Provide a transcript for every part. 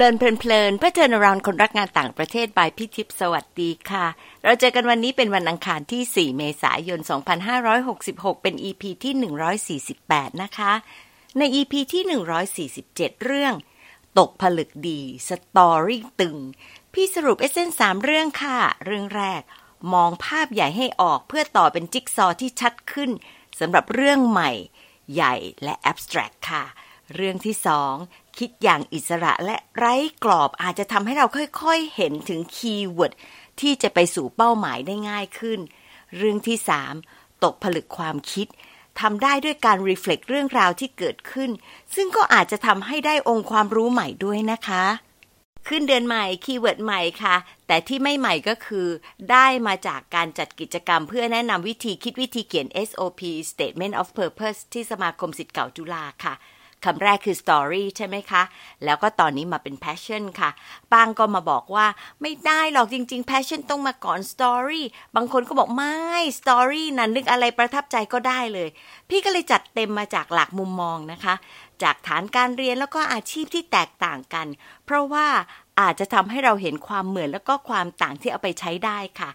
เลินเพลินๆเพื่อเทิร์นราวคนรักงานต่างประเทศบายพี่ทิพย์สวัสดีค่ะ เราเจอกันวันนี้เป็นวันอังคารที่ 4 เมษายน 2566 เป็น EP ที่ 148 นะคะ ใน EP ที่ 147 เรื่อง ตกผลึกดี สตอรี่ตึง พี่สรุปเอเซนสามเรื่องค่ะ เรื่องแรก มองภาพใหญ่ให้ออกเพื่อต่อเป็นจิ๊กซอที่ชัดขึ้นสำหรับเรื่องใหม่ ใหญ่และ abstract ค่ะ เรื่องที่สอง คิดอย่างอิสระและไร้กรอบอาจจะทำให้เราค่อยๆเห็นถึง keyword ที่จะไปสู่เป้าหมายได้ง่ายขึ้น เรื่องที่สามตกผลึกความคิดทำได้ด้วยการ reflect เรื่องราวที่เกิดขึ้น ซึ่งก็อาจจะทำให้ได้องค์ความรู้ใหม่ด้วยนะคะ ขึ้นเดือนใหม่ keyword ใหม่ค่ะ แต่ที่ไม่ใหม่ก็คือ ได้มาจากการจัดกิจกรรม เพื่อแนะนำวิธีคิดวิธีเขียน SOP Statement of Purpose ที่สมาคมสิทธิ์เก่าจุฬาค่ะ คำแรกคือ story ใช่ไหมคะ แล้วก็ตอนนี้มาเป็น passion ค่ะ บางก็มาบอกว่าไม่ได้หรอกจริง ๆ passion ต้องมาก่อน story บางคนก็บอกไม่ story นั้นนึกอะไรประทับใจก็ได้เลย พี่ก็เลยจัดเต็มมาจากหลักมุมมองนะคะ จากฐานการเรียนแล้วก็อาชีพที่แตกต่างกัน เพราะว่าอาจจะทำให้เราเห็นความเหมือนแล้วก็ความต่างที่เอาไปใช้ได้ค่ะ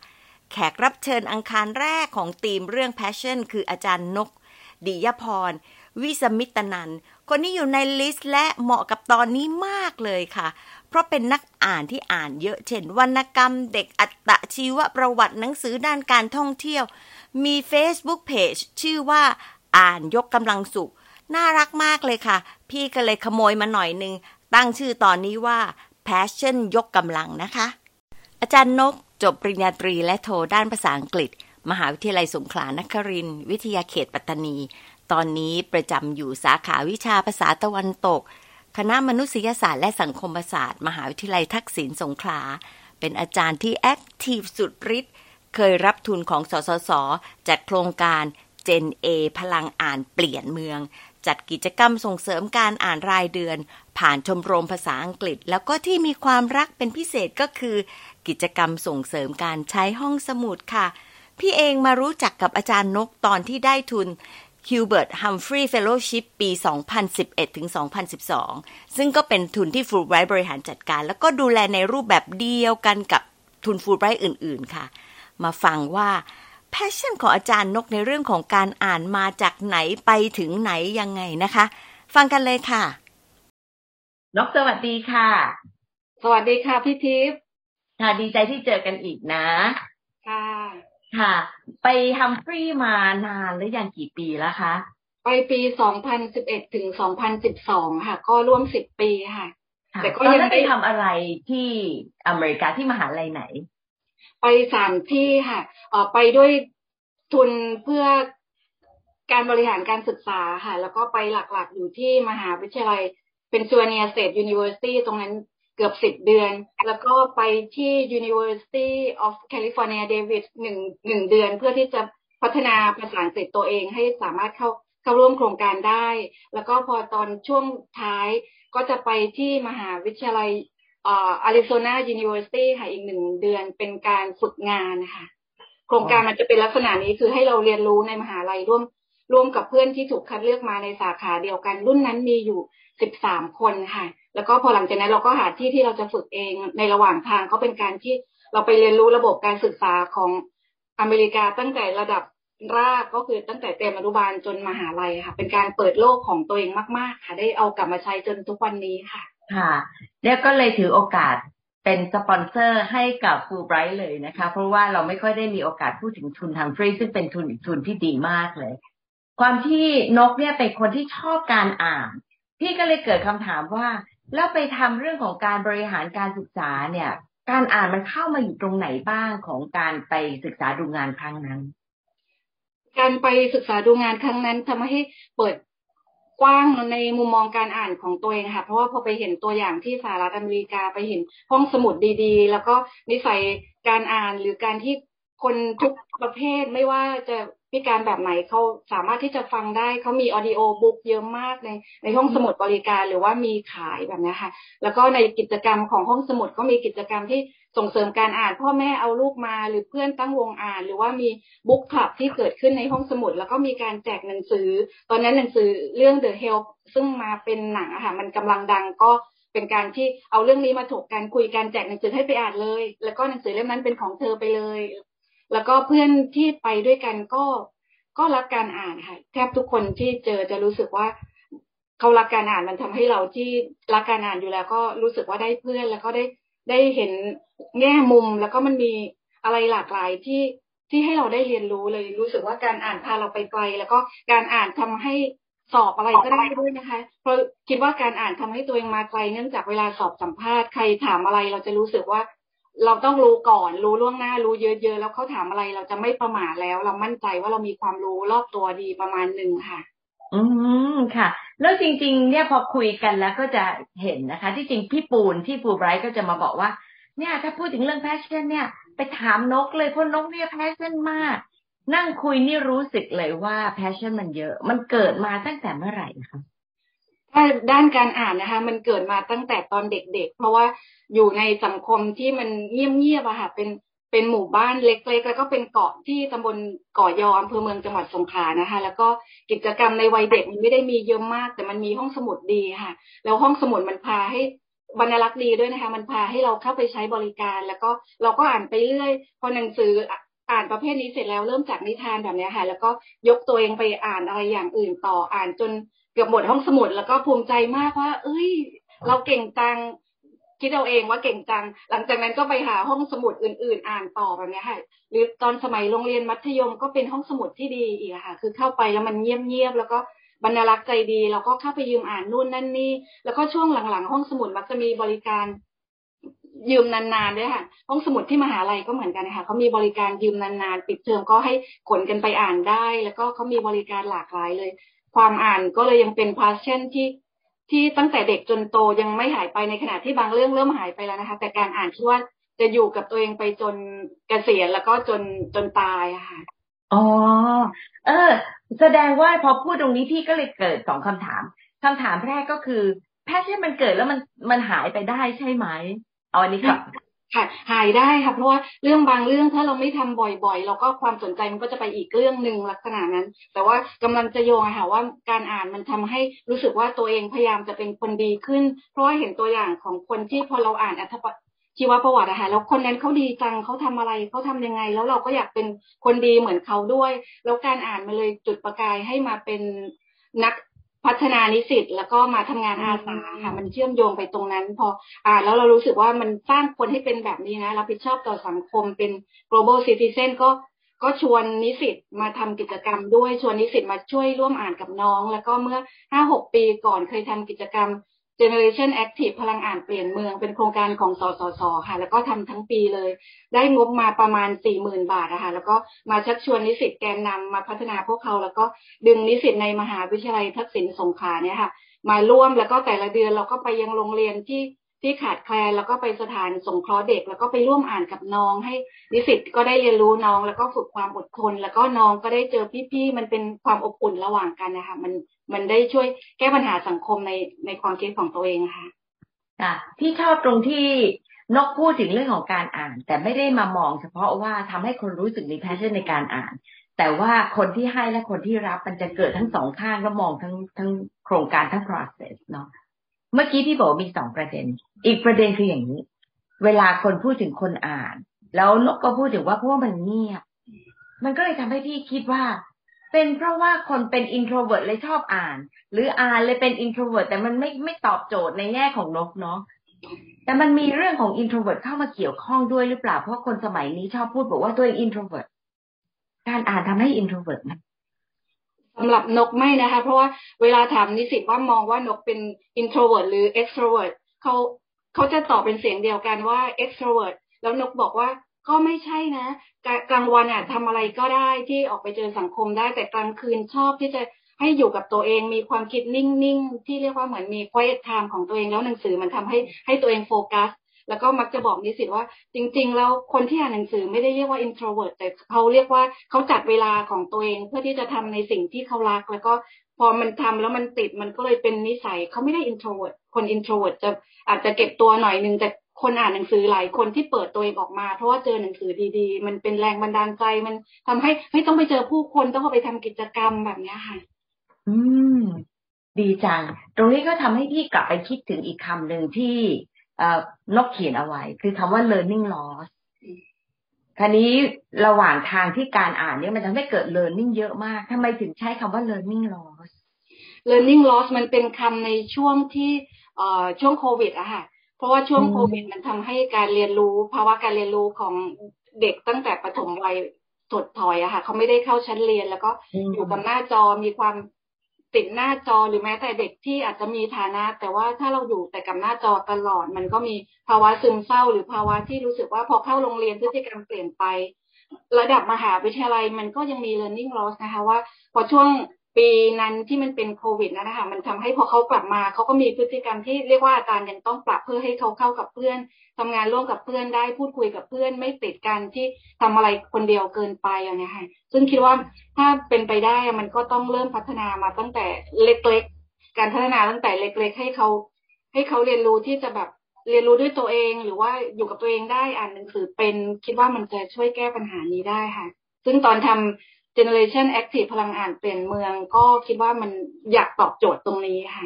แขกรับเชิญอังคารแรกของทีมเรื่อง passion คืออาจารย์นกดิยพรวิสมิตนัน คนนี้อยู่ใน list และเหมาะกับตอนนี้มากเลยค่ะ เพราะเป็นนักอ่านที่อ่านเยอะ เช่นวรรณกรรมเด็กอัตชีวประวัติหนังสือด้านการท่องเที่ยว มี Facebook Page ชื่อว่าอ่านยกกำลังสุข น่ารักมากเลยค่ะ พี่ก็เลยขโมยมาหน่อยนึง ตั้งชื่อตอนนี้ว่า Passion ยกกำลังนะคะ อาจารย์นกจบปริญญาตรีและโทด้านภาษาอังกฤษ มหาวิทยาลัยสงขลานครินทร์วิทยาเขตปัตตานี ตอนนี้ประจำอยู่สาขาวิชาภาษาตะวันตก คณะมนุษยศาสตร์และสังคมศาสตร์ มหาวิทยาลัยทักษิณสงขลา เป็นอาจารย์ที่ active สุดฤทธิ์เคยรับทุนของสสส จัดโครงการ Gen A พลังอ่านเปลี่ยนเมือง จัดกิจกรรมส่งเสริมการอ่านรายเดือน ผ่านชมรมภาษาอังกฤษ แล้วก็ที่มีความรักเป็นพิเศษก็คือ กิจกรรมส่งเสริมการใช้ห้องสมุดค่ะ พี่เองมารู้จักกับอาจารย์นกตอนที่ได้ทุน Hubert Humphrey Fellowship ปี 2011 ถึง 2012 ซึ่งก็เป็นทุนที่ฟูลไบรท์บริหารจัดการ แล้วก็ดูแลในรูปแบบเดียวกันกับทุนฟูลไบรท์อื่น ๆ ค่ะ มาฟังว่าpassion ของอาจารย์นกในเรื่องของการอ่านมาจากไหนไปถึงไหนยังไงนะคะ ฟังกันเลยค่ะ นกสวัสดีค่ะ สวัสดีค่ะพี่ทิพย์ค่ะดีใจที่เจอกันอีกนะค่ะ ค่ะ ไป Humphrey มานานหรือยังกี่ปีแล้วคะ ไปปีสองพันสิบเอ็ดถึงสองพันสิบสองค่ะ ก็ร่วมสิบปีค่ะ แต่ก็ยังไม่ทำอะไรที่อเมริกาที่มหาลัยไหน ไปสามที่ค่ะออไปด้วยทุนเพื่อการบริหารการศึกษาค่ะ แล้วก็ไปหลักๆอยู่ที่มหาวิทยาลัย Pennsylvania State University ตรงนั้น เกือบสิบเดือน แล้วก็ไปที่ University of California Davis หนึ่งหนึ่งเดือนเพื่อที่จะพัฒนาภาษาอังกฤษตัวเองให้สามารถเข้าเข้าร่วมโครงการได้ แล้วก็พอตอนช่วงท้ายก็จะไปที่มหาวิทยาลัย Arizona University ค่ะอีกหนึ่งเดือนเป็นการฝึกงานค่ะโครงการมันจะเป็นลักษณะนี้คือให้เราเรียนรู้ในมหาลัยร่วมร่วมกับเพื่อนที่ถูกคัดเลือกมาในสาขาเดียวกัน รุ่นนั้นมีอยู่สิบสามคนค่ะ แล้วก็พอหลังจากนั้นเราก็หาที่ที่เราจะฝึกเองในระหว่างทางก็เป็นการที่เราไปเรียนรู้ระบบการศึกษาของอเมริกาตั้งแต่ระดับรากก็คือตั้งแต่เตรียมอนุบาลจนมหาลัยค่ะ เป็นการเปิดโลกของตัวเองมาก ๆ ค่ะ ได้เอากลับมาใช้จนทุกวันนี้ค่ะ ค่ะแล้วก็เลยถือโอกาสเป็นสปอนเซอร์ให้กับฟูไบรท์เลยนะคะ เพราะว่าเราไม่ค่อยได้มีโอกาสพูดถึงทุนทางฟรีซึ่งเป็นทุนอีกทุนที่ดีมากเลย ความที่นกเนี่ยเป็นคนที่ชอบการอ่าน พี่ก็เลยเกิดคำถามว่า แล้วไปทำเรื่องของการบริหารการศึกษาเนี่ย การอ่านมันเข้ามาอยู่ตรงไหนบ้างของการไปศึกษาดูงานครั้งนั้น การไปศึกษาดูงานครั้งนั้นทำให้เปิดกว้างในมุมมองการอ่านของตัวเองค่ะ เพราะว่าพอไปเห็นตัวอย่างที่สหรัฐอเมริกาไปเห็นห้องสมุดดีๆ แล้วก็นิสัยการอ่านหรือการที่คนทุกประเภทไม่ว่าจะ พิการแบบไหนเขาสามารถที่จะฟังได้เขามีออดิโอบุ๊กเยอะมากในในห้องสมุดบริการหรือว่ามีขายแบบนี้ค่ะ แล้วก็ในกิจกรรมของห้องสมุดก็มีกิจกรรมที่ส่งเสริมการอ่าน พ่อแม่เอาลูกมาหรือเพื่อนตั้งวงอ่าน หรือว่ามีบุ๊กคลับที่เกิดขึ้นในห้องสมุด แล้วก็มีการแจกหนังสือ ตอนนั้นหนังสือเรื่อง The Help ซึ่งมาเป็นหนังค่ะมันกำลังดังก็เป็นการที่เอาเรื่องนี้มาถกกันคุยกันแจกหนังสือให้ไปอ่านเลย แล้วก็หนังสือเล่มนั้นเป็นของเธอไปเลย แล้วก็เพื่อนที่ไปด้วยกันก็ก็รักการอ่านค่ะแทบทุกคนที่เจอจะรู้สึกว่าเขารักการอ่านมันทำให้เราที่รักการอ่านอยู่แล้วก็รู้สึกว่าได้เพื่อนแล้วก็ได้ได้เห็นแง่มุมแล้วก็มันมีอะไรหลากหลายที่ที่ให้เราได้เรียนรู้เลยรู้สึกว่าการอ่านพาเราไปไกล แล้วก็การอ่านทำให้สอบอะไรก็ได้ด้วยนะคะ เพราะคิดว่าการอ่านทำให้ตัวเองมาไกลเนื่องจากเวลาสอบสัมภาษณ์ใครถามอะไรเราจะรู้สึกว่า เราต้องรู้ก่อน รู้ล่วงหน้า รู้เยอะๆ แล้วเขาถามอะไรเราจะไม่ประมาทแล้ว เรามั่นใจว่าเรามีความรู้รอบตัวดีประมาณหนึ่งค่ะ อืมค่ะ แล้วจริง ๆ เนี่ยพอคุยกันแล้วก็จะเห็นนะคะ ที่จริงพี่ปูนที่ปูไบรท์ก็จะมาบอกว่า เนี่ยถ้าพูดถึงเรื่อง passion เนี่ย ไปถามนกเลยเพราะนกเนี่ย passion มาก นั่งคุยนี่รู้สึกเลยว่า passion มันเยอะ มันเกิดมาตั้งแต่เมื่อไหร่คะถ้าด้านการอ่านนะคะ มันเกิดมาตั้งแต่ตอนเด็กๆ เพราะว่า อยู่ในสังคมที่มันเงียบๆอะค่ะเป็นเป็นหมู่บ้านเล็ก ๆ แล้วก็เป็นเกาะที่ตำบลเกาะยออำเภอเมืองจังหวัดสงขลานะคะ แล้วก็กิจกรรมในวัยเด็กมันไม่ได้มีเยอะมาก แต่มันมีห้องสมุดดีค่ะ แล้วห้องสมุดมันพาให้บรรลักษ์ดีด้วยนะคะ มันพาให้เราเข้าไปใช้บริการ แล้วก็เราก็อ่านไปเรื่อยพอหนังสืออ่านประเภทนี้เสร็จแล้วเริ่มจากนิทานแบบนี้ค่ะ แล้วก็ยกตัวเองไปอ่านอะไรอย่างอื่นต่ออ่านจนเกือบหมดห้องสมุด แล้วก็ภูมิใจมากว่า เอ้ย เราเก่งจัง คิดเอาเองว่าเก่งจัง หลังจากนั้นก็ไปหาห้องสมุดอื่น ๆ อ่านต่อแบบนี้ค่ะ หรือตอนสมัยโรงเรียนมัธยมก็เป็นห้องสมุดที่ดีอีกค่ะ คือเข้าไปแล้วมันเงียบๆแล้วก็บรรลักษ์ใจดีแล้วก็เข้าไปยืมอ่านนู่นนั่นนี่ แล้วก็ช่วงหลังๆ ห้องสมุดมักจะมีบริการยืมนานๆด้วยค่ะ ห้องสมุดที่มหาลัยก็เหมือนกันค่ะเขามีบริการยืมนานๆ ปิดเทอมก็ให้ขนกันไปอ่านได้ แล้วก็เขามีบริการหลากหลายเลย ความอ่านก็เลยยังเป็นพาชั่นที่ ที่ตั้งแต่เด็กจนโตยังไม่หายไปในขณะที่บางเรื่องเริ่มหายไปแล้วนะคะ แต่การอ่านคิดว่าจะอยู่กับตัวเองไปจนเกษียณแล้วก็จนจนตายอะค่ะอ๋อเออ แสดงว่าพอพูดตรงนี้พี่ก็เลยเกิดสองคำถามคำถามแรกก็คือ แพทย์ที่มันเกิดแล้วมันมันหายไปได้ใช่ไหมเอาอันนี้ครับ ค่ะหายได้ค่ะเพราะว่าเรื่องบางเรื่องถ้าเราไม่ทำบ่อยๆ เราก็ความสนใจมันก็จะไปอีกเรื่องหนึ่งลักษณะนั้น แต่ว่ากำลังจะโยงค่ะว่าการอ่านมันทำให้รู้สึกว่าตัวเองพยายามจะเป็นคนดีขึ้น เพราะว่าเห็นตัวอย่างของคนที่พอเราอ่านอัธชีวประวัติอะค่ะแล้วคนนั้นเขาดีจังเขาทำอะไรเขาทำยังไง แล้วเราก็อยากเป็นคนดีเหมือนเขาด้วย แล้วการอ่านมาเลยจุดประกายให้มาเป็นนัก พัฒนานิสิตแล้วก็มาทำงานอาสาค่ะมันเชื่อมโยงไปตรงนั้น พออ่านแล้วเรารู้สึกว่ามันสร้างคนให้เป็นแบบนี้นะรับผิดชอบต่อสังคมเป็น global citizen ก็ก็ชวนนิสิตมาทำกิจกรรมด้วยชวนนิสิตมาช่วยร่วมอ่านกับน้อง แล้วก็เมื่อห้าหกปีก่อนเคยทำกิจกรรม Generation Active พลังอ่านเปลี่ยนเมืองเป็นโครงการของสสสค่ะ แล้วก็ทำทั้งปีเลย ได้งบมาประมาณสี่หมื่นบาทนะคะแล้วก็มาชักชวนนิสิตแกนนำมาพัฒนาพวกเขา แล้วก็ดึงนิสิตในมหาวิทยาลัยทักษิณสงขลาเนี่ยค่ะ มาร่วมแล้วก็แต่ละเดือนเราก็ไปยังโรงเรียนที่ที่ขาดแคลนแล้วก็ไปสถานสงเคราะห์เด็ก แล้วก็ไปร่วมอ่านกับน้องให้นิสิตก็ได้เรียนรู้น้อง แล้วก็ฝึกความอดทน แล้วก็น้องก็ได้เจอพี่ๆมันเป็นความอบอุ่นระหว่างกันนะคะมัน มันได้ช่วยแก้ปัญหาสังคมในในความคิดของตัวเองค่ะค่ะพี่ชอบตรงที่นกพูดถึงเรื่องของการอ่าน แต่ไม่ได้มามองเฉพาะว่าทำให้คนรู้สึกมีแพชชั่นในการอ่าน แต่ว่าคนที่ให้และคนที่รับมันจะเกิดทั้งสองข้างแล้วมองทั้งทั้งโครงการทั้ง process เนาะเมื่อกี้พี่บอกมีสองประเด็น อีกประเด็นคืออย่างนี้ เวลาคนพูดถึงคนอ่าน แล้วนกก็พูดถึงว่าเพราะว่ามันเงียบ มันก็เลยทำให้พี่คิดว่า เป็นเพราะว่าคนเป็น introvert เลยชอบอ่าน หรืออ่านเลยเป็น introvert แต่มันไม่ไม่ตอบโจทย์ในแง่ของนกเนาะแต่มันมีเรื่องของ introvert เข้ามาเกี่ยวข้องด้วยหรือเปล่า เพราะคนสมัยนี้ชอบพูดบอกว่าตัวเอง introvert การอ่านทำให้ introvert ไหมสำหรับนกไม่นะคะ เพราะว่าเวลาถามนิสิตว่ามองว่านกเป็น introvert หรือ extrovert เขาเขาจะตอบเป็นเสียงเดียวกันว่า extrovert แล้วนกบอกว่า ก็ไม่ใช่นะกลางวันอะทำอะไรก็ได้ที่ออกไปเจอสังคมได้แต่กลางคืนชอบที่จะให้อยู่กับตัวเองมีความคิดนิ่งๆ ที่เรียกว่าเหมือนมี quiet time ของตัวเองแล้วหนังสือมันทำให้ให้ตัวเองโฟกัสแล้วก็มักจะบอกนิสิตว่า จริงๆแล้วคนที่อ่านหนังสือไม่ได้เรียกว่า introvert แต่เขาเรียกว่าเขาจัดเวลาของตัวเองเพื่อที่จะทำในสิ่งที่เขารัก แล้วก็พอมันทำแล้วมันติดมันก็เลยเป็นนิสัยเขาไม่ได้ introvert คน introvert จะอาจจะเก็บตัวหน่อยนึงแต่ คนอ่านหนังสือหลายคนที่เปิดตัวเองออกมา เพราะว่าเจอหนังสือดีๆ มันเป็นแรงบันดาลใจมันทำให้ไม่ต้องไปเจอผู้คนต้องไปทำกิจกรรมแบบนี้ค่ะ อืม ดีจัง ตรงนี้ก็ทำให้พี่กลับไปคิดถึงอีกคำหนึ่งที่นกเขียนเอาไว้ คือคำว่า learning loss คราวนี้ระหว่างทางที่การอ่านเนี่ยมันทำให้เกิด learning เยอะมากทำไมถึงใช้คำว่า learning loss learning loss มันเป็นคำในช่วงที่ช่วงโควิดอะค่ะ เพราะว่าช่วงโควิดมันทำให้การเรียนรู้ภาวะการเรียนรู้ของเด็กตั้งแต่ประถมวัยถดถอยอะค่ะเขาไม่ได้เข้าชั้นเรียนแล้วก็อยู่กับหน้าจอมีความติดหน้าจอหรือแม้แต่เด็กที่อาจจะมีฐานะ แต่ว่าถ้าเราอยู่แต่กับหน้าจอตลอด มันก็มีภาวะซึมเศร้า หรือภาวะที่รู้สึกว่าพอเข้าโรงเรียนพฤติกรรมเปลี่ยนไประดับมหาวิทยาลัยมันก็ยังมี learning loss นะคะว่า พอช่วง ปีนั้นที่มันเป็นโควิดนะคะ มันทำให้พอเขากลับมาเขาก็มีพฤติกรรมที่เรียกว่าอาจารย์ยังต้องปรับเพื่อให้เขาเข้ากับเพื่อนทำงานร่วมกับเพื่อนได้พูดคุยกับเพื่อน ไม่ติดกันที่ทำอะไรคนเดียวเกินไปอย่างนี้ค่ะซึ่งคิดว่าถ้าเป็นไปได้มันก็ต้องเริ่มพัฒนามาตั้งแต่เล็กๆ การพัฒนาตั้งแต่เล็ก ๆ ให้เขาให้เขาเรียนรู้ที่จะแบบเรียนรู้ด้วยตัวเองหรือว่าอยู่กับตัวเองได้อ่านหนังสือเป็น คิดว่ามันจะช่วยแก้ปัญหานี้ได้ค่ะ ซึ่งตอนทำ Generation Active พลังอ่านเปลี่ยนเมืองก็คิดว่ามันอยากตอบโจทย์ตรงนี้ค่ะ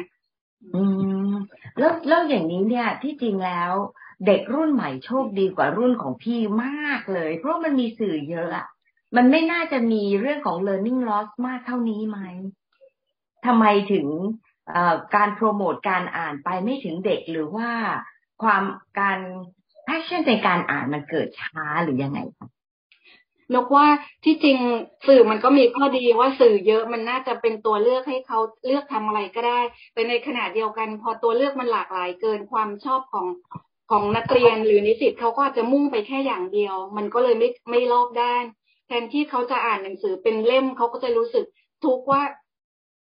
อืมแล้วแล้วอย่างนี้เนี่ย ที่จริงแล้วเด็กรุ่นใหม่โชคดีกว่ารุ่นของพี่มากเลย เพราะมันมีสื่อเยอะอะมันไม่น่าจะมีเรื่องของ learning loss มากเท่านี้ไหมทำไมถึงการโปรโมทการอ่านไปไม่ถึงเด็กหรือว่าความการ passion ในการอ่านมันเกิดช้าหรือยังไงคะ นกว่าที่จริงสื่อมันก็มีข้อดีว่าสื่อเยอะมันน่าจะเป็นตัวเลือกให้เขาเลือกทำอะไรก็ได้ แต่ในขณะเดียวกัน พอตัวเลือกมันหลากหลายเกินความชอบของของนักเรียนหรือนิสิตเขาก็จะมุ่งไปแค่อย่างเดียว มันก็เลยไม่ไม่รอบด้าน แทนที่เขาจะอ่านหนังสือเป็นเล่มเขาก็จะรู้สึกทุกว่า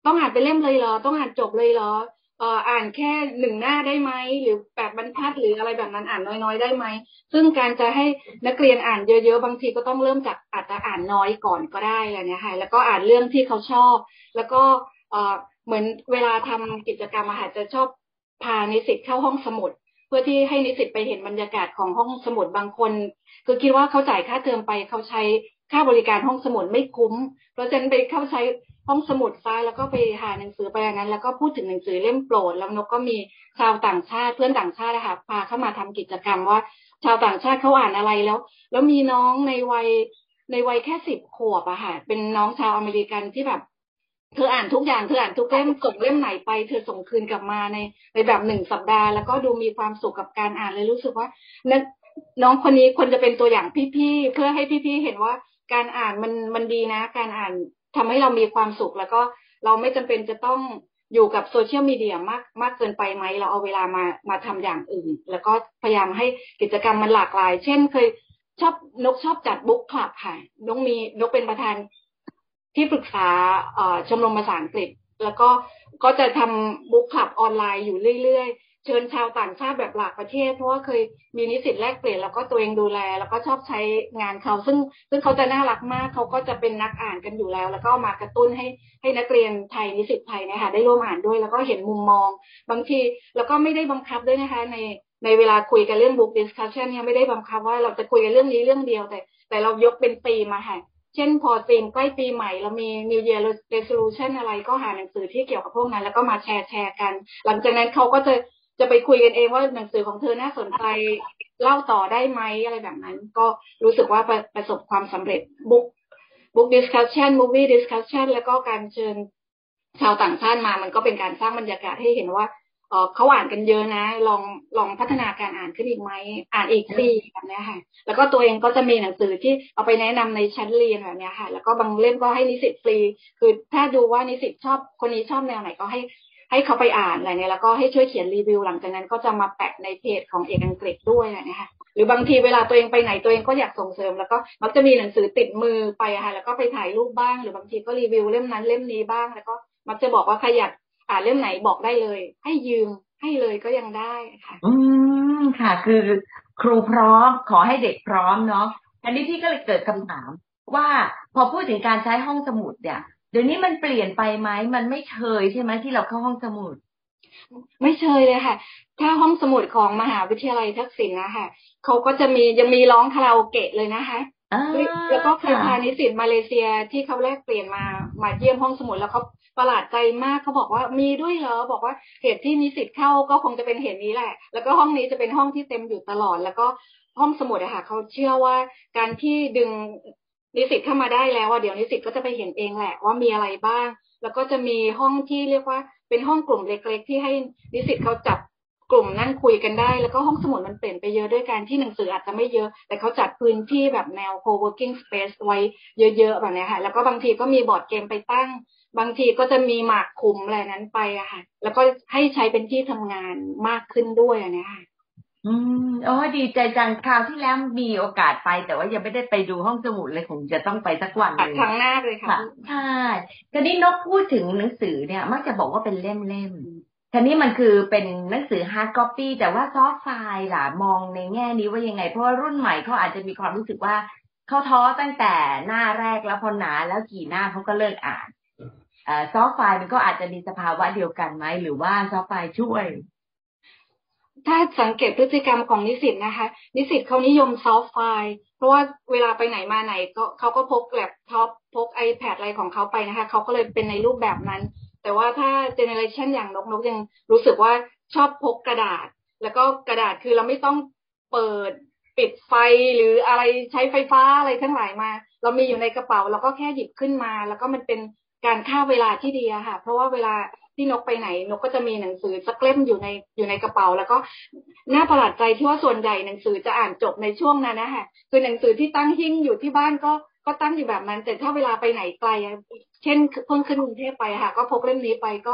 ต้องอ่านเป็นเล่มเลยเหรอ ต้องอ่านจบเลยเหรอ เอ่ออ่านแค่หนึ่งหน้าได้ไหมหรือแปดบรรทัดหรืออะไรแบบนั้นอ่านน้อยๆ ได้ไหมซึ่งการจะให้นักเรียนอ่านเยอะๆบางทีก็ต้องเริ่มจากอาจจะอ่านน้อยก่อนก็ได้อะไรเงี้ยค่ะแล้วก็อ่านเรื่องที่เขาชอบ แล้วก็เอ่อเหมือนเวลาทำกิจกรรมอาหารจะชอบพานิสิตเข้าห้องสมุด เพื่อที่ให้นิสิตไปเห็นบรรยากาศของห้องสมุดบางคน คือคิดว่าเขาจ่ายค่าเทอมไปเขาใช้ ค่าบริการห้องสมุดไม่คุ้ม เพราะฉะนั้นไปเข้าใช้ห้องสมุดซ้ายแล้วก็ไปหาหนังสือไปอย่างนั้น แล้วก็พูดถึงหนังสือเล่มโปรด แล้วนกก็มีชาวต่างชาติเพื่อนต่างชาตินะคะพาเข้ามาทำกิจกรรมว่า ชาวต่างชาติเขาอ่านอะไรแล้ว แล้วมีน้องในวัยในวัยแค่สิบขวบอะค่ะเป็นน้องชาวอเมริกันที่แบบเธออ่านทุกอย่างเธออ่านทุกเล่มส่งเล่มไหนไปเธอส่งคืนกลับมาในในแบบหนึ่งสัปดาห์แล้วก็ดูมีความสุขกับการอ่านเลยรู้สึกว่านั้นน้องคนนี้ควรจะเป็นตัวอย่างพี่ๆเพื่อให้พี่ๆเห็นว่า การอ่านมันมันดีนะ การอ่านทำให้เรามีความสุข แล้วก็เราไม่จำเป็นจะต้องอยู่กับโซเชียลมีเดียมากมากเกินไปไหม เราเอาเวลามามาทำอย่างอื่น แล้วก็พยายามให้กิจกรรมมันหลากหลาย เช่นเคยชอบนกชอบจัดบุ๊กคลับค่ะนกมีนกเป็นประธานที่ปรึกษาชมรมภาษาอังกฤษ แล้วก็ก็จะทำบุ๊กคลับออนไลน์อยู่เรื่อย เชิญชาวต่างชาติแบบหลากประเทศ เพราะว่าเคยมีนิสิตแลกเปลี่ยนแล้วก็ตัวเองดูแล แล้วก็ชอบใช้งานเขา ซึ่งซึ่งเขาจะน่ารักมากเขาก็จะเป็นนักอ่านกันอยู่แล้ว แล้วก็มากระตุ้นให้ให้นักเรียนไทยนิสิตไทยนะคะได้ร่วมอ่านด้วย แล้วก็เห็นมุมมอง บางทีแล้วก็ไม่ได้บังคับด้วยนะคะ ในในเวลาคุยกันเรื่อง book discussion เนี่ยไม่ได้บังคับว่าเราจะคุยกันเรื่องนี้เรื่องเดียวแต่ แต่เรายกเป็นปีมาค่ะเช่นพอตีมใกล้ปีใหม่เรามี New Year Resolution อะไรก็หาหนังสือที่เกี่ยวกับพวกนั้น แล้วก็มาแชร์แชร์กัน หลังจากนั้นเขาก็จะ จะไปคุยกันเองว่าหนังสือของเธอน่าสนใจเล่าต่อได้ไหมอะไรแบบนั้น ก็รู้สึกว่าประประสบความสำเร็จ book book discussion movie discussion แล้วก็การเชิญชาวต่างชาติมา มันก็เป็นการสร้างบรรยากาศให้เห็นว่าเขาอ่านกันเยอะนะ ลองลองพัฒนาการอ่านขึ้นอีกไหมอ่านอีกดีแบบนี้ค่ะ แล้วก็ตัวเองก็จะมีหนังสือที่เอาไปแนะนำในชั้นเรียนแบบนี้ค่ะ แล้วก็บางเล่มก็ให้นิสิตฟรี คือถ้าดูว่านิสิตชอบคนนี้ชอบแนวไหนก็ให้ ให้เขาไปอ่านอะไรเนี่ยแล้วก็ให้ช่วยเขียนรีวิว หลังจากนั้นก็จะมาแปะในเพจของเอกอังกฤษด้วยนะคะหรือบางทีเวลาตัวเองไปไหนตัวเองก็อยากส่งเสริม แล้วก็มักจะมีหนังสือติดมือไปค่ะแล้วก็ไปถ่ายรูปบ้าง หรือบางทีก็รีวิวเล่มนั้นเล่มนี้บ้าง แล้วก็มักจะบอกว่าใครอยากอ่านเล่มไหนบอกได้เลย ให้ยืมให้เลยก็ยังได้ค่ะ อืมค่ะ คือครูพร้อมขอให้เด็กพร้อมเนาะอันนี้พี่ก็เลยเกิดคำถาม ว่าพอพูดถึงการใช้ห้องสมุดเนี่ย เดี๋ยวนี้มันเปลี่ยนไปไหมมันไม่เชยใช่ไหมที่เราเข้าห้องสมุด ไม่เชยเลยค่ะ ถ้าห้องสมุดของมหาวิทยาลัยทักษิณนะคะเขาก็จะมียังมีร้องคาราโอเกะเลยนะคะแล้วก็เคยพานิสิตมาเลเซียที่เขาแลกเปลี่ยนมามาเยี่ยมห้องสมุดแล้วเขาประหลาดใจมากเขาบอกว่ามีด้วยเหรอบอกว่าเหตุที่นิสิตเข้าก็คงจะเป็นเหตุนี้แหละ แล้วก็ห้องนี้จะเป็นห้องที่เต็มอยู่ตลอด แล้วก็ห้องสมุดอะค่ะเขาเชื่อว่าการที่ดึง นิสิตเข้ามาได้แล้วว่าเดี๋ยวนิสิตก็จะไปเห็นเองแหละว่ามีอะไรบ้าง แล้วก็จะมีห้องที่เรียกว่าเป็นห้องกลุ่มเล็ก ๆ ที่ให้นิสิตเขาจับกลุ่มนั่งคุยกันได้ แล้วก็ห้องสมุดมันเปลี่ยนไปเยอะด้วยการที่หนังสืออาจจะไม่เยอะ แต่เขาจัดพื้นที่แบบแนว co-working space ไว้เยอะๆแบบนี้ค่ะ แล้วก็บางทีก็มีบอร์ดเกมไปตั้ง บางทีก็จะมีหมากคุมอะไรนั้นไปอะค่ะ แล้วก็ให้ใช้เป็นที่ทำงานมากขึ้นด้วยอะเนี่ยค่ะ อืมโอ้ดีใจจังคราวที่แล้วมีโอกาสไป แต่ว่ายังไม่ได้ไปดูห้องสมุดเลยคงจะต้องไปสักวันเลยครั้งหน้าเลยค่ะใช่ทีนี้นกพูดถึงหนังสือเนี่ย มักจะบอกว่าเป็นเล่มๆทีนี้มันคือเป็นหนังสือ hard copy แต่ว่า soft file ล่ะมองในแง่นี้ว่ายังไง เพราะว่ารุ่นใหม่เขาอาจจะมีความรู้สึกว่าเขาท้อตั้งแต่หน้าแรกแล้วพอหนาแล้วกี่หน้าเขาก็เลิกอ่านsoft file มันก็อาจจะมีสภาวะเดียวกันไหมหรือว่า soft file ช่วย ถ้าสังเกตพฤติกรรมของนิสิตนะคะ นิสิตเขานิยม soft file เพราะว่าเวลาไปไหนมาไหนก็เขาก็พกแล็ปท็อปพก iPad อะไรของเขาไปนะคะเขาก็เลยเป็นในรูปแบบนั้น แต่ว่าถ้า generation อย่างนกนกยังรู้สึกว่าชอบพกกระดาษ แล้วก็กระดาษคือเราไม่ต้องเปิดปิดไฟหรืออะไรใช้ไฟฟ้าอะไรทั้งหลายมา เรามีอยู่ในกระเป๋าเราก็แค่หยิบขึ้นมา แล้วก็มันเป็นการฆ่าเวลาที่ดีอะค่ะ เพราะว่าเวลา ที่นกไปไหน นกก็จะมีหนังสือสักเล่มอยู่ในอยู่ในกระเป๋า แล้วก็น่าประหลาดใจที่ว่าส่วนใหญ่หนังสือจะอ่านจบในช่วงนั้นนะคะคือหนังสือที่ตั้งหิ้งอยู่ที่บ้านก็ก็ตั้งอยู่แบบนั้น แต่ถ้าเวลาไปไหนไกล เช่นเพิ่งขึ้นกรุงเทพไปค่ะ ก็พกเล่มนี้ไปก็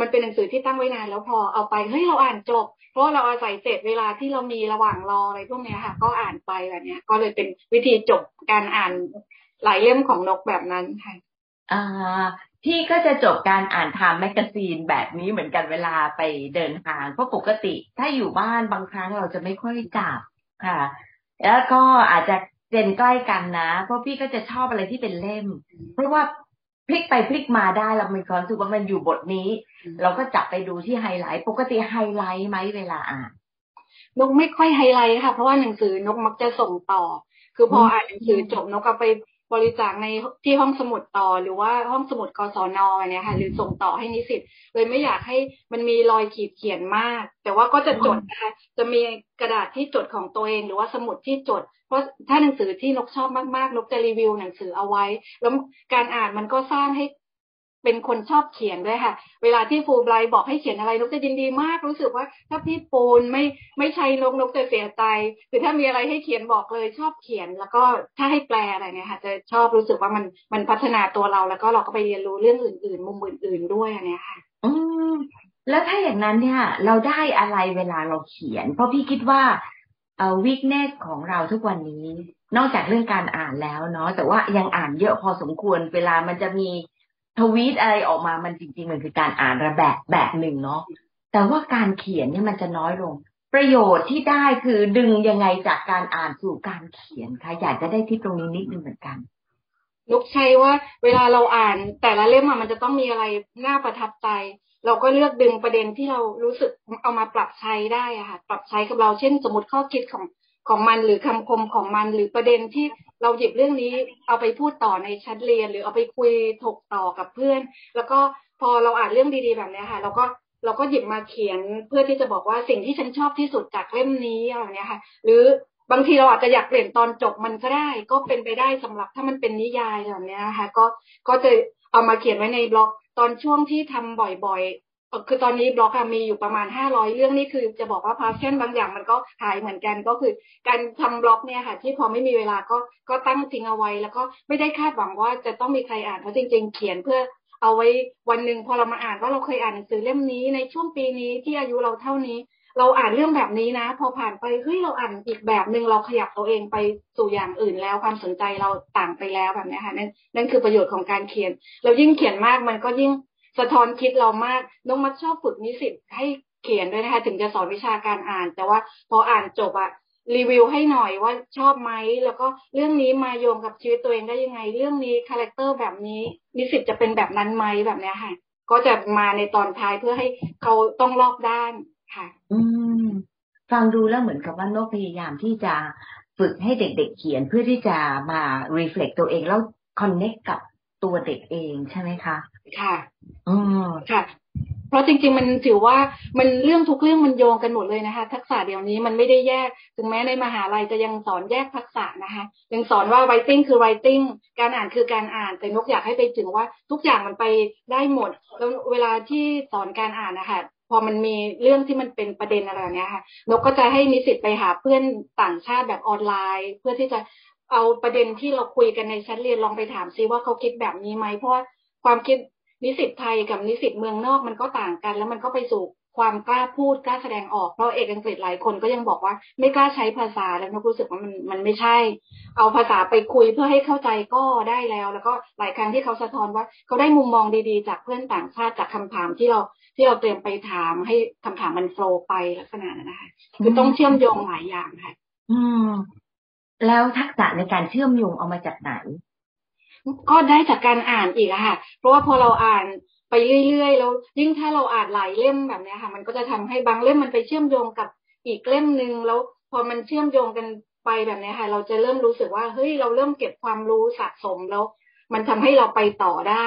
มันเป็นหนังสือที่ตั้งไว้นานแล้วพอเอาไปเฮ้ยเราอ่านจบ เพราะเราอาศัยเศษเวลาที่เรามีระหว่างรออะไรพวกนี้ค่ะ ก็อ่านไปแบบนี้ก็เลยเป็นวิธีจบการอ่านหลายเล่มของนกแบบนั้นค่ะอ่า พี่ก็จะจบการอ่าน Time Magazine แบบนี้เหมือนกันเวลาไปเดินทางเพราะปกติ ถ้าอยู่บ้านบางครั้งเราจะไม่ค่อยจับค่ะ แล้วก็อาจจะ gen ใกล้กันนะ เพราะพี่ก็จะชอบอะไรที่เป็นเล่ม เพราะว่าพลิกไปพลิกมาได้เรามีความรู้สึกว่ามันอยู่บทนี้ เราก็จับไปดูที่ไฮไลท์ ปกติไฮไลท์ไหมเวลาอ่านนกไม่ค่อยไฮไลท์ค่ะ เพราะว่าหนังสือนกมักจะส่งต่อ คือพออ่านหนังสือจบนกก็ไป บริจาคในที่ห้องสมุดต่อ หรือว่าห้องสมุดกศนเนี่ยค่ะหรือส่งต่อให้นิสิตเลยไม่อยากให้มันมีรอยขีดเขียนมาก แต่ว่าก็จะจดนะคะจะมีกระดาษที่จดของตัวเอง หรือว่าสมุดที่จด เพราะถ้าหนังสือที่นกชอบมากๆนกจะรีวิวหนังสือเอาไว้ แล้วการอ่านมันก็สร้างให้ เป็นคนชอบเขียนด้วยค่ะ เวลาที่ฟูไบรบอกให้เขียนอะไรนกจะยินดีมากรู้สึกว่าถ้าพี่ปูนไม่ไม่ใช่นกนกจะเสียใจคือถ้ามีอะไรให้เขียนบอกเลยชอบเขียน แล้วก็ถ้าให้แปลอะไรเนี่ยค่ะ จะชอบรู้สึกว่ามันมันพัฒนาตัวเราแล้วก็เราก็ไปเรียนรู้เรื่องอื่น ๆ มุมอื่น ๆ ด้วยอันนี้ค่ะ อืมแล้วถ้าอย่างนั้นเนี่ย เราได้อะไรเวลาเราเขียน เพราะพี่คิดว่าเอ่อวิกเนสของเราทุกวันนี้ นอกจากเรื่องการอ่านแล้วเนาะแต่ว่ายังอ่านเยอะพอสมควรเวลามันจะมี ทวีตอะไรออกมามันจริง ๆ มันคือการอ่านระแบบแบบหนึ่งเนาะแต่ว่าการเขียนเนี่ยมันจะน้อยลง ประโยชน์ที่ได้คือดึงยังไงจากการอ่านสู่การเขียนคะอยากจะได้ที่ตรงนี้นิดนึงเหมือนกันลุกใช้ว่า เวลาเราอ่านแต่ละเล่มมันจะต้องมีอะไรน่าประทับใจ เราก็เลือกดึงประเด็นที่เรารู้สึกเอามาปรับใช้ได้อะค่ะ ปรับใช้กับเราเช่น สมมติข้อคิดของ ของมันหรือคำคมของมัน หรือประเด็นที่เราหยิบเรื่องนี้ เอาไปพูดต่อในชั้นเรียน หรือเอาไปคุยถกต่อกับเพื่อน แล้วก็พอเราอ่านเรื่องดีๆแบบนี้ค่ะ เราก็เราก็หยิบมาเขียนเพื่อที่จะบอกว่าสิ่งที่ฉันชอบที่สุดจากเล่มนี้อะไรเนี้ยค่ะ หรือบางทีเราอาจจะอยากเปลี่ยนตอนจบมันก็ได้ ก็เป็นไปได้สำหรับถ้ามันเป็นนิยายแบบนี้นะคะก็ก็จะเอามาเขียนไว้ในบล็อกตอนช่วงที่ทำบ่อย คือตอนนี้บล็อกมีอยู่ประมาณห้าร้อยเรื่องนี่คือจะบอกว่าพาชั่นบางอย่างมันก็หายเหมือนกันก็คือ การทำบล็อกเนี่ยค่ะที่พอไม่มีเวลาก็ก็ตั้งทิ้งเอาไว้ แล้วก็ไม่ได้คาดหวังว่าจะต้องมีใครอ่านเพราะจริง ๆ เขียนเพื่อเอาไว้วันหนึ่งพอเรามาอ่านว่าเราเคยอ่านหนังสือเล่มนี้ในช่วงปีนี้ที่อายุเราเท่านี้ เราอ่านเรื่องแบบนี้นะ พอผ่านไปเฮ้ยเราอ่านอีกแบบหนึ่งเราขยับตัวเองไปสู่อย่างอื่นแล้วความสนใจเราต่างไปแล้วแบบนี้ค่ะนั่นนั่นคือประโยชน์ของการเขียน เรายิ่งเขียนมากมันก็ยิ่ง สะท้อนคิดเรามาก น้องมัดชอบฝึกนิสิตให้เขียนด้วยนะคะ ถึงจะสอนวิชาการอ่าน แต่ว่าพออ่านจบอะรีวิวให้หน่อยว่าชอบไหม แล้วก็เรื่องนี้มาโยงกับชีวิตตัวเองได้ยังไง เรื่องนี้ character แบบนี้นิสิตจะเป็นแบบนั้นไหมแบบนี้ค่ะ ก็จะมาในตอนท้ายเพื่อให้เขาต้องรอบด้านค่ะ อืม ฟังดูแล้วเหมือนกับว่านกพยายามที่จะฝึกให้เด็กๆเขียนเพื่อที่จะมา reflect ตัวเองแล้ว connect กับตัวเด็กเองใช่ไหมคะ ค่ะอืมค่ะ เพราะจริง ๆ มันถือว่ามันเรื่องทุกเรื่องมันโยงกันหมดเลยนะคะ ทักษะเดี๋ยวนี้มันไม่ได้แยก ถึงแม้ในมหาลัยจะยังสอนแยกทักษะนะคะ ยังสอนว่า writing คือ writing การอ่านคือการอ่าน แต่นกอยากให้ไปถึงว่าทุกอย่างมันไปได้หมด แล้วเวลาที่สอนการอ่านนะคะพอมันมีเรื่องที่มันเป็นประเด็นอะไรเนี้ยค่ะนกก็จะให้นิสิตไปหาเพื่อนต่างชาติแบบออนไลน์ เพื่อที่จะเอาประเด็นที่เราคุยกันในชั้นเรียนลองไปถามซิว่าเขาคิดแบบนี้ไหมเพราะว่าความคิด นิสิตไทยกับนิสิตเมืองนอกมันก็ต่างกัน แล้วมันก็ไปสู่ความกล้าพูดกล้าแสดงออกเพราะเอกอังกฤษหลายคนก็ยังบอกว่าไม่กล้าใช้ภาษาแล้วนกรู้สึกว่ามันมันไม่ใช่ เอาภาษาไปคุยเพื่อให้เข้าใจก็ได้แล้ว แล้วก็หลายครั้งที่เขาสะท้อนว่าเขาได้มุมมองดีๆ จากเพื่อนต่างชาติจากคำถามที่เราที่เราเตรียมไปถามให้คำถามมันโฟล์ไปลักษณะนั้นนะคะคือต้องเชื่อมโยงหลายอย่างค่ะ อืม แล้วทักษะในการเชื่อมโยงเอามาจากไหน ก็ได้จากการอ่านอีกค่ะ เพราะว่าพอเราอ่านไปเรื่อยๆแล้วยิ่งถ้าเราอ่านหลายเล่มแบบนี้ค่ะ มันก็จะทำให้บางเล่มมันไปเชื่อมโยงกับอีกเล่มหนึ่งแล้วพอมันเชื่อมโยงกันไปแบบนี้ค่ะ เราจะเริ่มรู้สึกว่าเฮ้ยเราเริ่มเก็บความรู้สะสมแล้ว มันทำให้เราไปต่อได้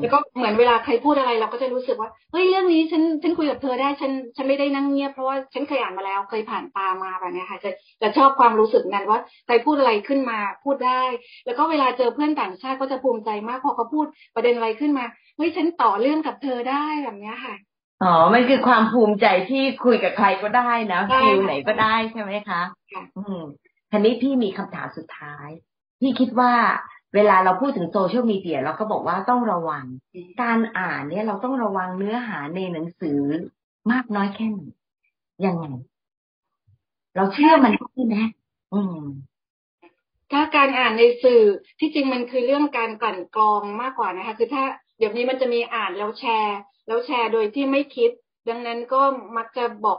แล้วก็เหมือนเวลาใครพูดอะไรเราก็จะรู้สึกว่าเฮ้ยเรื่องนี้ฉันฉันคุยกับเธอได้ฉันฉันไม่ได้นั่งเงียบเพราะว่าฉันเคยอ่านมาแล้วเคยผ่านตามาแบบนี้ค่ะจะจะชอบความรู้สึกนั้นว่าใครพูดอะไรขึ้นมาพูดได้ แล้วก็เวลาเจอเพื่อนต่างชาติก็จะภูมิใจมากพอเขาพูดประเด็นอะไรขึ้นมาเฮ้ยฉันต่อเรื่องกับเธอได้แบบนี้ค่ะอ๋อมันคือความภูมิใจที่คุยกับใครก็ได้นะฟิลไหนก็ได้ใช่ไหมคะอืมทีนี้พี่มีคำถามสุดท้ายพี่คิดว่า เวลาเราพูดถึงโซเชียลมีเดียเราก็บอกว่าต้องระวัง การอ่านเนี่ยเราต้องระวังเนื้อหาในหนังสือมากน้อยแค่ไหนยังไง เราเชื่อมันใช่ไหมอืมถ้าการอ่านในสื่อที่จริงมันคือเรื่องการกลั่นกรองมากกว่านะคะ คือถ้าเดี๋ยวนี้มันจะมีอ่านแล้วแชร์ แล้วแชร์โดยที่ไม่คิด ดังนั้นก็มักจะบอก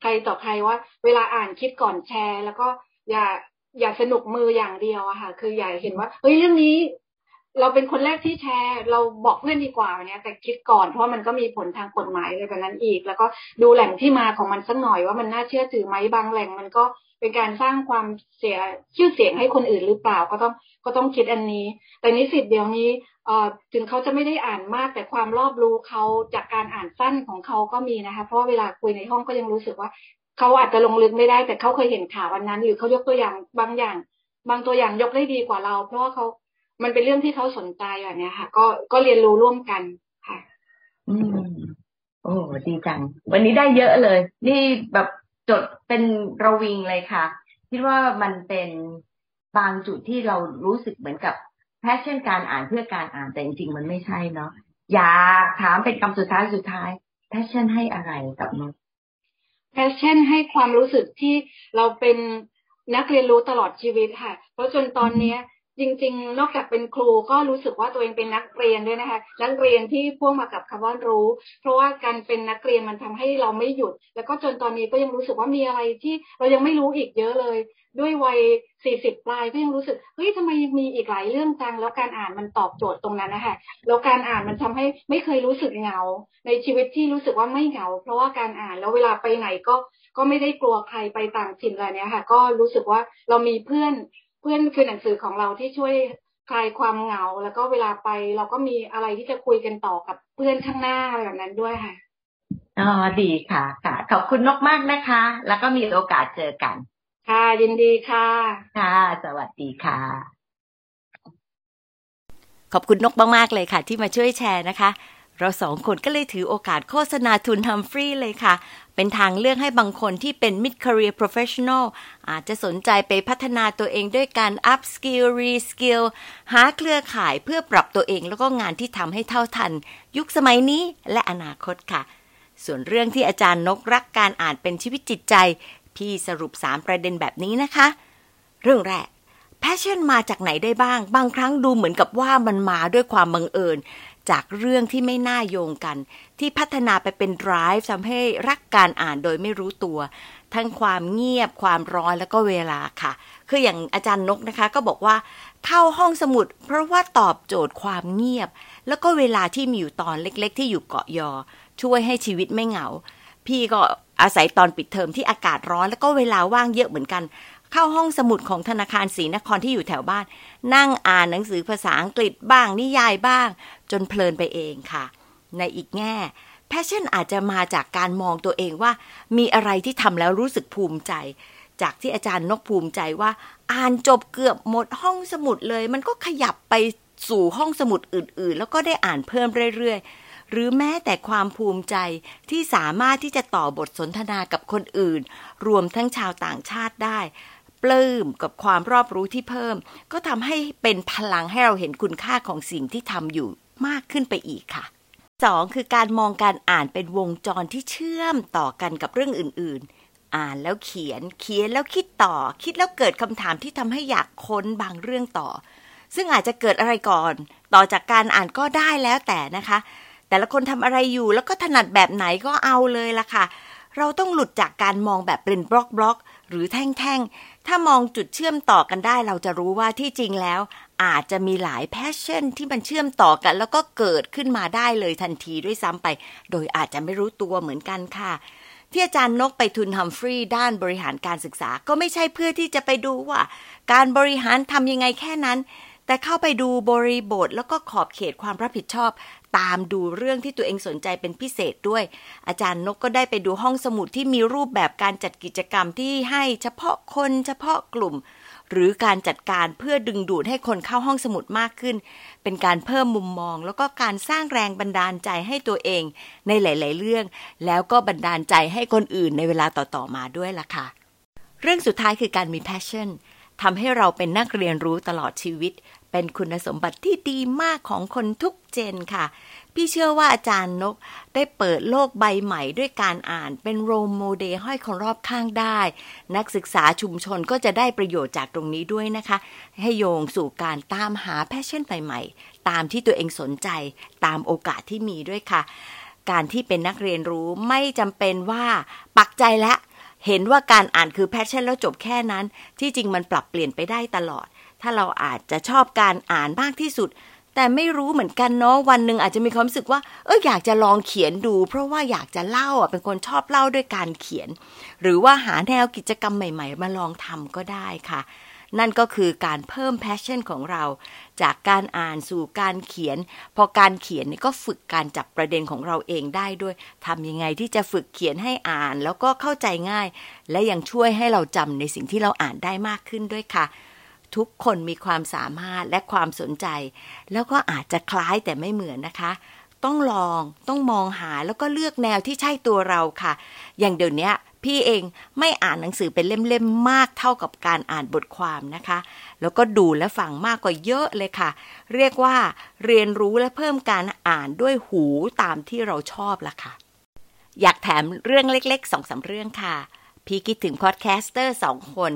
ใครต่อใครว่า เวลาอ่านคิดก่อนแชร์ แล้วก็อย่า อย่าสนุกมืออย่างเดียวอะค่ะ คืออย่าเห็นว่าเฮ้ยเรื่องนี้ เราเป็นคนแรกที่แชร์ เราบอกเพื่อนดีกว่าเนี่ยแต่คิดก่อนเพราะมันก็มีผลทางกฎหมายอะไรแบบนั้นอีก แล้วก็ดูแหล่งที่มาของมันสักหน่อยว่ามันน่าเชื่อถือไหมบางแหล่ง มันก็เป็นการสร้างความเสียชื่อเสียงให้คนอื่นหรือเปล่าก็ต้องก็ต้องคิดอันนี้ แต่นิสิตเดี๋ยวนี้เอ่อถึงเขาจะไม่ได้อ่านมากแต่ความรอบรู้เขาจากการอ่านสั้นของเขาก็มีนะคะ เพราะเวลาคุยในห้องก็ยังรู้สึกว่า เขาอาจจะลงลึกไม่ได้ แต่เขาเคยเห็นข่าววันนั้น หรือเขายกตัวอย่างบางอย่าง บางตัวอย่างยกได้ดีกว่าเรา เพราะว่าเขามันเป็นเรื่องที่เขาสนใจแบบนี้ค่ะ ก็ก็เรียนรู้ร่วมกันค่ะ อืมโอ้ดีจัง วันนี้ได้เยอะเลย นี่แบบจดเป็นระวิงเลยค่ะ คิดว่ามันเป็นบางจุดที่เรารู้สึกเหมือนกับpassion การอ่านเพื่อการอ่านแต่จริงๆมันไม่ใช่เนาะอยากถามเป็นคำสุดท้ายสุดท้าย passion ให้อะไรกับนก passion ให้ความรู้สึกที่เราเป็นนักเรียนรู้ตลอดชีวิตค่ะ เพราะจนตอนเนี้ย จริง ๆ นอกจากเป็นครูก็รู้สึกว่าตัวเองเป็นนักเรียนด้วยนะคะ นักเรียนที่พ่วงมากับคำว่ารู้ เพราะว่าการเป็นนักเรียนมันทำให้เราไม่หยุด แล้วก็จนตอนนี้ก็ยังรู้สึกว่ามีอะไรที่เรายังไม่รู้อีกเยอะเลย ด้วยวัยสี่สิบปลายก็ยังรู้สึกเฮ้ยทำไมยังมีอีกหลายเรื่องจังแล้วการอ่านมันตอบโจทย์ตรงนั้นนะคะแล้วการอ่านมันทำให้ไม่เคยรู้สึกเหงา ในชีวิตที่รู้สึกว่าไม่เหงา เพราะว่าการอ่านแล้วเวลาไปไหนก็ก็ไม่ได้กลัวใครไปต่างถิ่นอะไรเนี้ยค่ะ ก็รู้สึกว่าเรามีเพื่อน พื่อนคือหนังสือของเราที่ช่วยคลายความเหงา แล้วก็เวลาไปเราก็มีอะไรที่จะคุยกันต่อกับเพื่อนข้างหน้าแบบนั้นด้วยค่ะอ๋อดีค่ะค่ะ ขอบคุณนกมากนะคะ แล้วก็มีโอกาสเจอกัน ค่ะยินดีค่ะ ค่ะ สวัสดีค่ะ ขอบคุณนกมากๆเลยค่ะ ที่มาช่วยแชร์นะคะ เราสองคนก็เลยถือโอกาสโฆษณาทุนทำฟรีเลยค่ะ เป็นทางเลือกให้บางคนที่เป็น mid career professional อาจจะสนใจไปพัฒนาตัวเองด้วยการ up skill re skill หาเครือข่ายเพื่อปรับตัวเองแล้วก็งานที่ทำให้เท่าทัน ยุคสมัยนี้และอนาคตค่ะ ส่วนเรื่องที่อาจารย์นกรักการอ่านเป็นชีวิตจิตใจ พี่สรุป 3 ประเด็นแบบนี้นะคะ เรื่องแรก passion มาจากไหนได้บ้าง บางครั้งดูเหมือนกับว่ามันมาด้วยความบังเอิญ จากเรื่องที่ไม่น่าโยงกัน ที่พัฒนาไปเป็น drive ทำให้รักการอ่านโดยไม่รู้ตัว ทั้งความเงียบความร้อนแล้วก็เวลาค่ะ คืออย่างอาจารย์นกนะคะก็บอกว่าเข้าห้องสมุด เพราะว่าตอบโจทย์ความเงียบ แล้วก็เวลาที่มีอยู่ตอนเล็ก ๆ ที่อยู่เกาะยอ ช่วยให้ชีวิตไม่เหงา พี่ก็อาศัยตอนปิดเทอมที่อากาศร้อนแล้วก็เวลาว่างเยอะเหมือนกัน เข้าห้องสมุดของธนาคารศรีนครที่อยู่แถวบ้าน นั่งอ่านหนังสือภาษาอังกฤษบ้างนิยายบ้าง จนเพลินไปเองค่ะ ในอีกแง่ passion อาจจะมาจากการมองตัวเองว่า มีอะไรที่ทำแล้วรู้สึกภูมิใจ จากที่อาจารย์นกภูมิใจว่า อ่านจบเกือบหมดห้องสมุดเลย มันก็ขยับไปสู่ห้องสมุดอื่น ๆ แล้วก็ได้อ่านเพิ่มเรื่อยๆ หรือแม้แต่ความภูมิใจที่สามารถที่จะต่อบทสนทนากับคนอื่น รวมทั้งชาวต่างชาติได้ ปลื้มกับความรอบรู้ที่เพิ่ม ก็ทำให้เป็นพลังให้เราเห็นคุณค่าของสิ่งที่ทำอยู่มากขึ้นไปอีกค่ะสองคือการมองการอ่านเป็นวงจรที่เชื่อมต่อกันกับเรื่องอื่นๆ อ่านแล้วเขียนเขียนแล้วคิดต่อ คิดแล้วเกิดคำถามที่ทำให้อยากค้นบางเรื่องต่อ ซึ่งอาจจะเกิดอะไรก่อน ต่อจากการอ่านก็ได้แล้วแต่นะคะ แต่ละคนทำอะไรอยู่แล้วก็ถนัดแบบไหนก็เอาเลยล่ะค่ะ เราต้องหลุดจากการมองแบบเป็นบล็อกบล็อกหรือแท่งๆ ถ้ามองจุดเชื่อมต่อกันได้เราจะรู้ว่าที่จริงแล้ว อาจจะมีหลาย passion ที่มันเชื่อมต่อกัน แล้วก็เกิดขึ้นมาได้เลยทันทีด้วยซ้ำไป โดยอาจจะไม่รู้ตัวเหมือนกันค่ะ ที่อาจารย์นกไปทุนฮัมฟรีย์ด้านบริหารการศึกษาก็ไม่ใช่เพื่อที่จะไปดูว่า การบริหารทำยังไงแค่นั้น แต่เข้าไปดูบริบทแล้วก็ขอบเขตความรับผิดชอบ ตามดูเรื่องที่ตัวเองสนใจเป็นพิเศษด้วย อาจารย์นกก็ได้ไปดูห้องสมุดที่มีรูปแบบการจัดกิจกรรมที่ให้เฉพาะคนเฉพาะกลุ่ม หรือการจัดการเพื่อดึงดูดให้คนเข้าห้องสมุดมากขึ้น เป็นการเพิ่มมุมมอง แล้วก็การสร้างแรงบันดาลใจให้ตัวเอง ในหลาย ๆ เรื่อง แล้วก็บันดาลใจให้คนอื่นในเวลาต่อ ๆ มาด้วยล่ะค่ะ เรื่องสุดท้ายคือการมี passion ทำให้เราเป็นนักเรียนรู้ตลอดชีวิต เป็นคุณสมบัติที่ดีมากของคนทุกเจนค่ะ พี่เชื่อว่าอาจารย์นกได้เปิดโลกใบใหม่ด้วยการอ่านเป็นโรมโมเดลให้คนรอบข้างได้ นักศึกษาชุมชนก็จะได้ประโยชน์จากตรงนี้ด้วยนะคะ ให้โยงสู่การตามหา passion ใหม่ๆ ตามที่ตัวเองสนใจตามโอกาสที่มีด้วยค่ะ การที่เป็นนักเรียนรู้ไม่จำเป็นว่าปักใจและเห็นว่าการอ่านคือ passion แล้วจบแค่นั้น ที่จริงมันปรับเปลี่ยนไปได้ตลอด ถ้าเราอาจจะชอบการอ่านมากที่สุด แต่ไม่รู้เหมือนกันเนาะวันหนึ่งอาจจะมีความรู้สึกว่า เอออยากจะลองเขียนดู เพราะว่าอยากจะเล่าอะเป็นคนชอบเล่าด้วยการเขียน หรือว่าหาแนวกิจกรรมใหม่ ๆ มาลองทำก็ได้ค่ะนั่นก็คือการเพิ่ม passion ของเรา จากการอ่านสู่การเขียน พอการเขียนนี่ก็ฝึกการจับประเด็นของเราเองได้ด้วยทำยังไงที่จะฝึกเขียนให้อ่านแล้วก็เข้าใจง่าย และยังช่วยให้เราจำในสิ่งที่เราอ่านได้มากขึ้นด้วยค่ะ ทุกคนมีความสามารถและความสนใจ แล้วก็อาจจะคล้ายแต่ไม่เหมือนนะคะ ต้องลองต้องมองหาแล้วก็เลือกแนวที่ใช่ตัวเราค่ะ อย่างเดี๋ยวนี้พี่เองไม่อ่านหนังสือเป็นเล่มๆมากเท่ากับการอ่านบทความนะคะ แล้วก็ดูและฟังมากกว่าเยอะเลยค่ะ เรียกว่าเรียนรู้และเพิ่มการอ่านด้วยหูตามที่เราชอบละค่ะ อยากแถมเรื่องเล็กๆสองสามเรื่องค่ะ พี่คิดถึง podcaster สองคน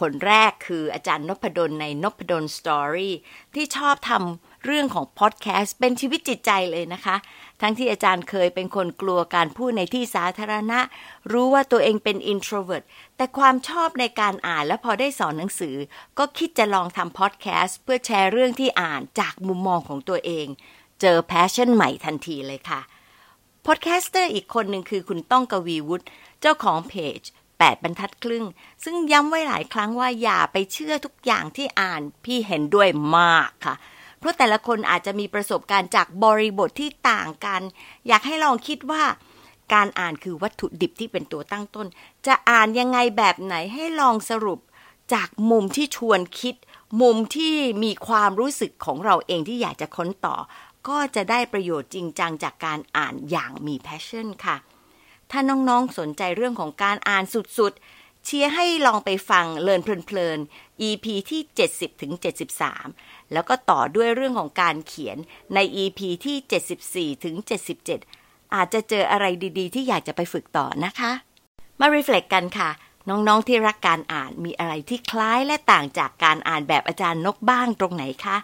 คนแรกคืออาจารย์นพดลในนพดล storyที่ชอบทำเรื่องของพอดแคสต์เป็นชีวิตจิตใจเลยนะคะ ทั้งที่อาจารย์เคยเป็นคนกลัวการพูดในที่สาธารณะ รู้ว่าตัวเองเป็น introvert แต่ความชอบในการอ่านและพอได้สอนหนังสือ ก็คิดจะลองทำพอดแคสต์เพื่อแชร์เรื่องที่อ่านจากมุมมองของตัวเอง เจอ passion ใหม่ทันทีเลยค่ะ podcaster อีกคนหนึ่งคือคุณต้องกวีวุฒิ เจ้าของเพจ 8 บรรทัดครึ่ง ซึ่งย้ำไว้หลายครั้งว่าอย่าไปเชื่อทุกอย่างที่อ่านพี่เห็นด้วยมากค่ะ เพราะแต่ละคนอาจจะมีประสบการณ์จากบริบทที่ต่างกัน อยากให้ลองคิดว่า การอ่านคือวัตถุดิบที่เป็นตัวตั้งต้น จะอ่านยังไงแบบไหนให้ลองสรุปจากมุมที่ชวนคิด มุมที่มีความรู้สึกของเราเองที่อยากจะค้นต่อ ก็จะได้ประโยชน์จริงจังจากการอ่านอย่างมีแพชชั่นค่ะ ถ้าน้องๆสนใจเรื่องของการอ่านสุดๆ เชียร์ให้ลองไปฟัง Learn เพลินๆ EP ที่ 70ถึง73 แล้วก็ต่อด้วยเรื่องของการเขียนใน EP ที่ 74ถึง77 อาจจะเจออะไรดีๆ ที่อยากจะไปฝึกต่อนะคะ มา reflect กันค่ะ น้องๆที่รักการอ่านมีอะไรที่คล้ายและต่างจากการอ่านแบบอาจารย์นพบ้างตรงไหนคะ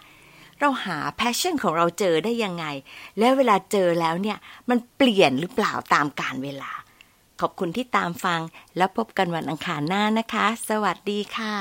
เราหา passion ของเราเจอได้ยังไง แล้วเวลาเจอแล้วเนี่ย มันเปลี่ยนหรือเปล่าตามกาลเวลา ขอบคุณที่ตามฟังแล้วพบกันวันอังคารหน้านะคะ สวัสดีค่ะ